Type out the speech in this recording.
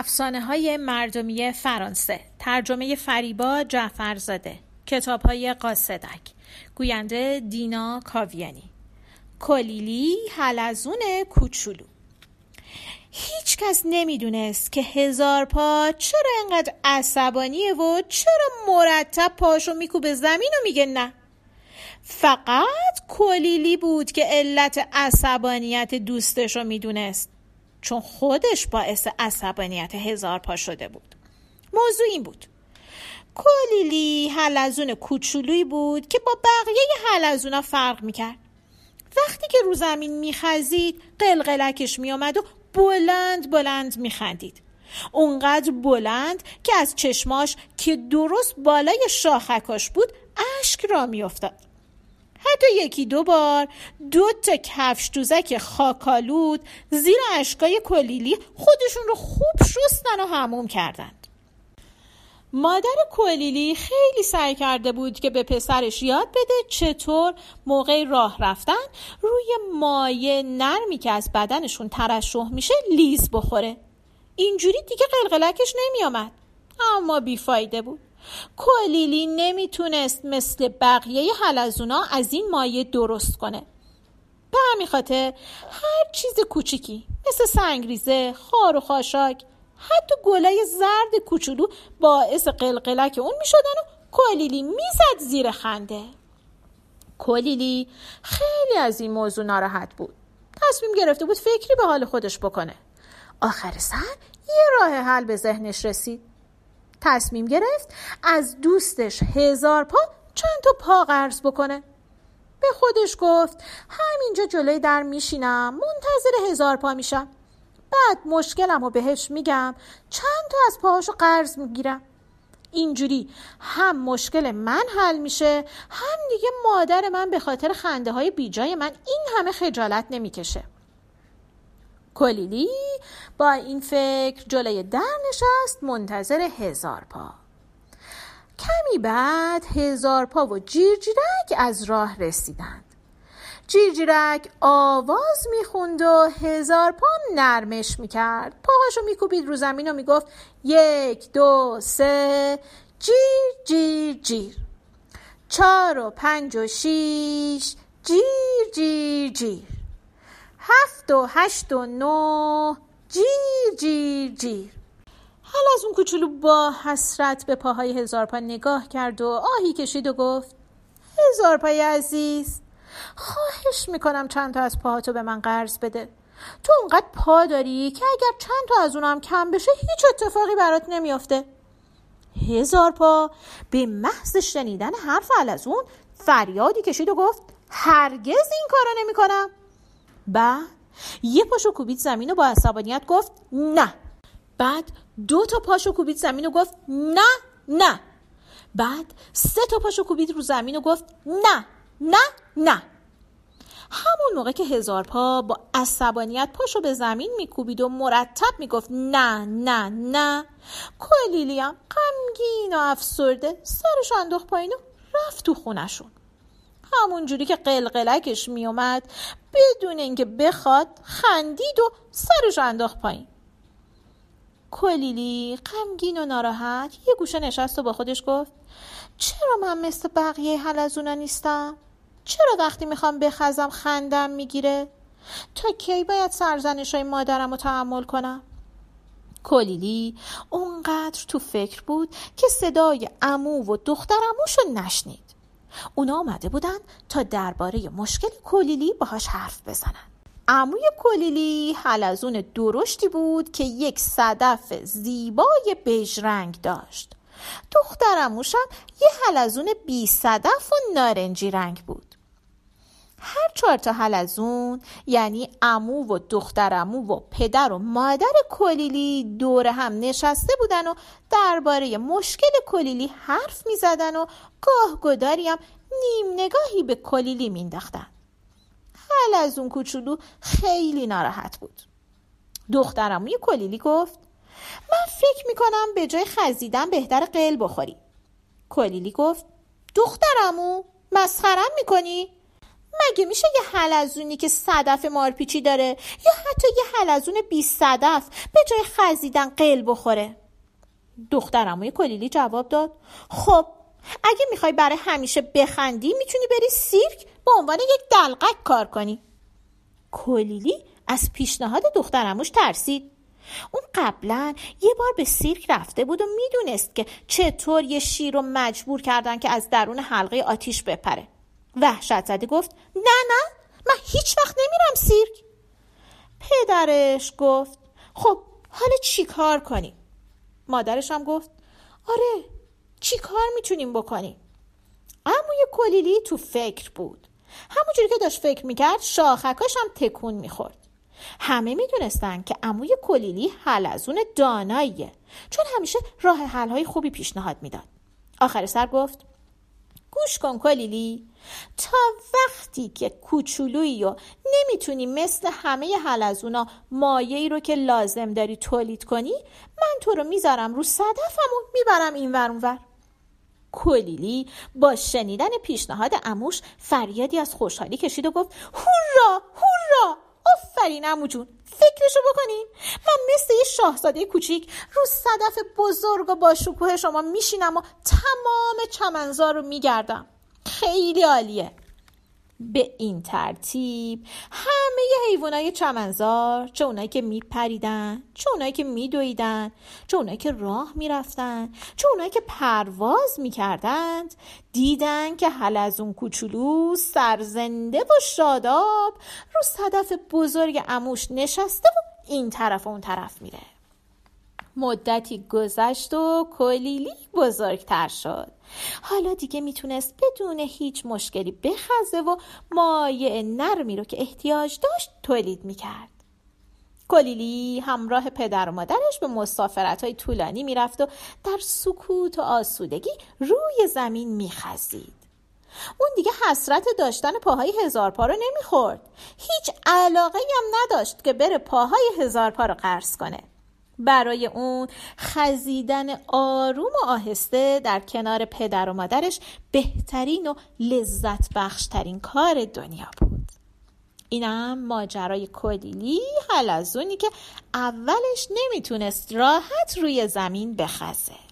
افسانه های مردمی فرانسه. ترجمه فریبا جعفرزاده. کتاب های قاصدک. گوینده دینا کاویانی. کلیلی حلزون کوچولو. هیچ کس نمی‌دونست که هزار پا چرا اینقدر عصبانیه و چرا مرتب پاشو میکوبه زمین و میگه نه. فقط کلیلی بود که علت عصبانیت دوستش رو می‌دونست. چون خودش باعث عصبانیت هزار پا شده بود. موضوع این بود. کلیلی حلزون کوچولویی بود که با بقیه حلزونا فرق می‌کرد. وقتی که رو زمین میخزید قلقلکش میآمد و بلند بلند میخندید. اونقدر بلند که از چشماش که درست بالای شاخکاش بود اشک را میافتاد. حتی یکی دو بار. دو تا کفش دوزک خاکالود زیر اشکای کلیلی خودشون رو خوب شستن و هموم کردند. مادر کلیلی خیلی سعی کرده بود که به پسرش یاد بده چطور موقع راه رفتن روی مایه نرمی که از بدنشون ترشح میشه لیز بخوره. اینجوری دیگه قلقلکش نمیآمد. اما بیفایده بود. کلیلی نمی‌تونست مثل بقیه حلزونا از این مایه درست کنه؟ به همین خاطر هر چیز کوچیکی مثل سنگریزه خار و خاشاک حتی گلای زرد کوچولو باعث قلقلک اون می‌شدن و کلیلی می‌زد زیر خنده. کلیلی خیلی از این موضوع ناراحت بود. تصمیم گرفته بود فکری به حال خودش بکنه. آخر سر یه راه حل به ذهنش رسید. تصمیم گرفت از دوستش هزار پا چند تا پا قرض بکنه. به خودش گفت همینجا جلوی در میشینم منتظر هزار پا میشم. بعد مشکلم رو بهش میگم چند تا از پاهاشو قرض می‌گیرم. اینجوری هم مشکل من حل میشه هم دیگه مادر من به خاطر خنده های بیجای من این همه خجالت نمی‌کشه. کلیلی با این فکر جلوی در نشست منتظر هزار پا. کمی بعد هزار پا و جیرجیرک از راه رسیدند. جیرجیرک آواز می‌خوند و هزار پا نرمش می‌کرد. پاهاشو میکوبید رو زمین و می‌گفت یک دو سه. جیر جیر جیر. چهار و پنج و شیش. جیر جیر جیر. هفت و هشت و نو جیر جیر جیر. حال از اون کوچولو با حسرت به پاهای هزار پا نگاه کرد و آهی کشید و گفت هزار پای عزیز خواهش می‌کنم چند تا از پاهاتو به من قرض بده. تو اونقدر پا داری که اگر چند تا از اونم کم بشه هیچ اتفاقی برات نمیافته. هزار پا به محض شنیدن حرف از اون فریادی کشید و گفت هرگز این کارو نمی‌کنم. بعد یه پاشو کوبید زمین و با عصبانیت گفت نه. بعد دو تا پاشو کوبید زمین و گفت نه نه. بعد سه تا پاشو کوبید رو زمین و گفت نه نه نه. همون موقع که هزار پا با عصبانیت پاشو به زمین میکوبید و مرتب می‌گفت نه نه نه کلیلی هم غمگین و افسرده سرش انداخت پایین و رفت تو خونشون همون جوری که قلقلکش میومد بدون اینکه بخواد خندید و سرش انداخت پایین کلیلی غمگین و ناراحت یه گوشه نشست و با خودش گفت چرا من مثل بقیه حلزونا نیستم؟ چرا وقتی می‌خوام بخزم خندم می‌گیره؟ تا کی باید سرزنش های مادرم رو تحمل کنم؟ کلیلی اونقدر تو فکر بود که صدای امو و دختر اموش رو نشنید اونا آمده بودن تا درباره مشکل کلیلی باهاش حرف بزنن. عموی کلیلی حلزون درشتی بود که یک صدف زیبای بیژ رنگ داشت. دخترموشم یه حلزون بی صدف و نارنجی رنگ بود. هر چهار تا حلزون یعنی امو و دخترمو و پدر و مادر کلیلی دور هم نشسته بودن و درباره مشکل کلیلی حرف می زدن و گاه گداری هم نیم نگاهی به کلیلی مینداختن حلزون کوچولو خیلی ناراحت بود. دخترموی کلیلی گفت من فکر می‌کنم به جای خزیدن بهتر قل بخوری. کلیلی گفت دخترمو مسخرم می‌کنی؟ مگه میشه یه حلزونی که صدف مارپیچی داره؟ یا حتی یه حلزون بی صدف به جای خزیدن قل بخوره؟ دخترموی کلیلی جواب داد. خب اگه می‌خوای برای همیشه بخندی می‌تونی بری سیرک به عنوان یک دلقک کار کنی. کلیلی از پیشنهاد دخترموش ترسید. اون قبلا یه بار به سیرک رفته بود و می‌دونست که چطور یه شیر رو مجبور کردن که از درون حلقه آتیش بپره. وحشت زده گفت نه نه من هیچ وقت نمیرم سیرک. پدرش گفت خب حالا چی کار کنیم؟ مادرش هم گفت آره چی کار می‌تونیم بکنیم؟ اموی کلیلی تو فکر بود. همونجوری که داشت فکر می‌کرد شاخکاش هم تکون می‌خورد. همه می‌دونستن که عموی کلیلی حلزون داناییه چون همیشه راه حلهای خوبی پیشنهاد می‌داد. آخر سر گفت گوش کن کلیلی. تا وقتی که کوچولویی و نمی‌تونی مثل همه حلزونا مایه ای رو که لازم داری تولید کنی من تو رو می‌ذارم رو صدفم و می‌برم این ور ور. کلیلی با شنیدن پیشنهاد اموش فریادی از خوشحالی کشید و گفت هورا هورا! آفرین امو جون. فکرشو بکنین. من مثل یه شاهزاده کوچیک رو صدف بزرگ و با شکوه شما میشینم و تمام چمنزار رو میگردم. خیلی عالیه. به این ترتیب. همه حیوانای چمنزار چه اونایی که میپریدن چه اونایی که میدویدن چه اونایی که راه می‌رفتن چه اونایی که پرواز می‌کردند دیدن که حل از اون کوچولو سرزنده و شاداب رو صدف بزرگ اموش نشسته و این طرف و اون طرف میره. مدتی گذشت و کلیلی بزرگتر شد. حالا دیگه می‌تونست بدون هیچ مشکلی بخزه و مایع نرمی رو که احتیاج داشت تولید می‌کرد. کلیلی همراه پدر و مادرش به مسافرت های طولانی می‌رفت و در سکوت و آسودگی روی زمین میخزید. اون دیگه حسرت داشتن پاهای هزار پا رو نمی‌خورد. هیچ علاقه هم نداشت که بره پاهای هزار پا رو قرض کنه. برای اون خزیدن آروم و آهسته در کنار پدر و مادرش بهترین و لذت بخشترین کار دنیا بود. اینم ماجرای کلیلی حلزونی که اولش نمی‌تونست راحت روی زمین بخزه.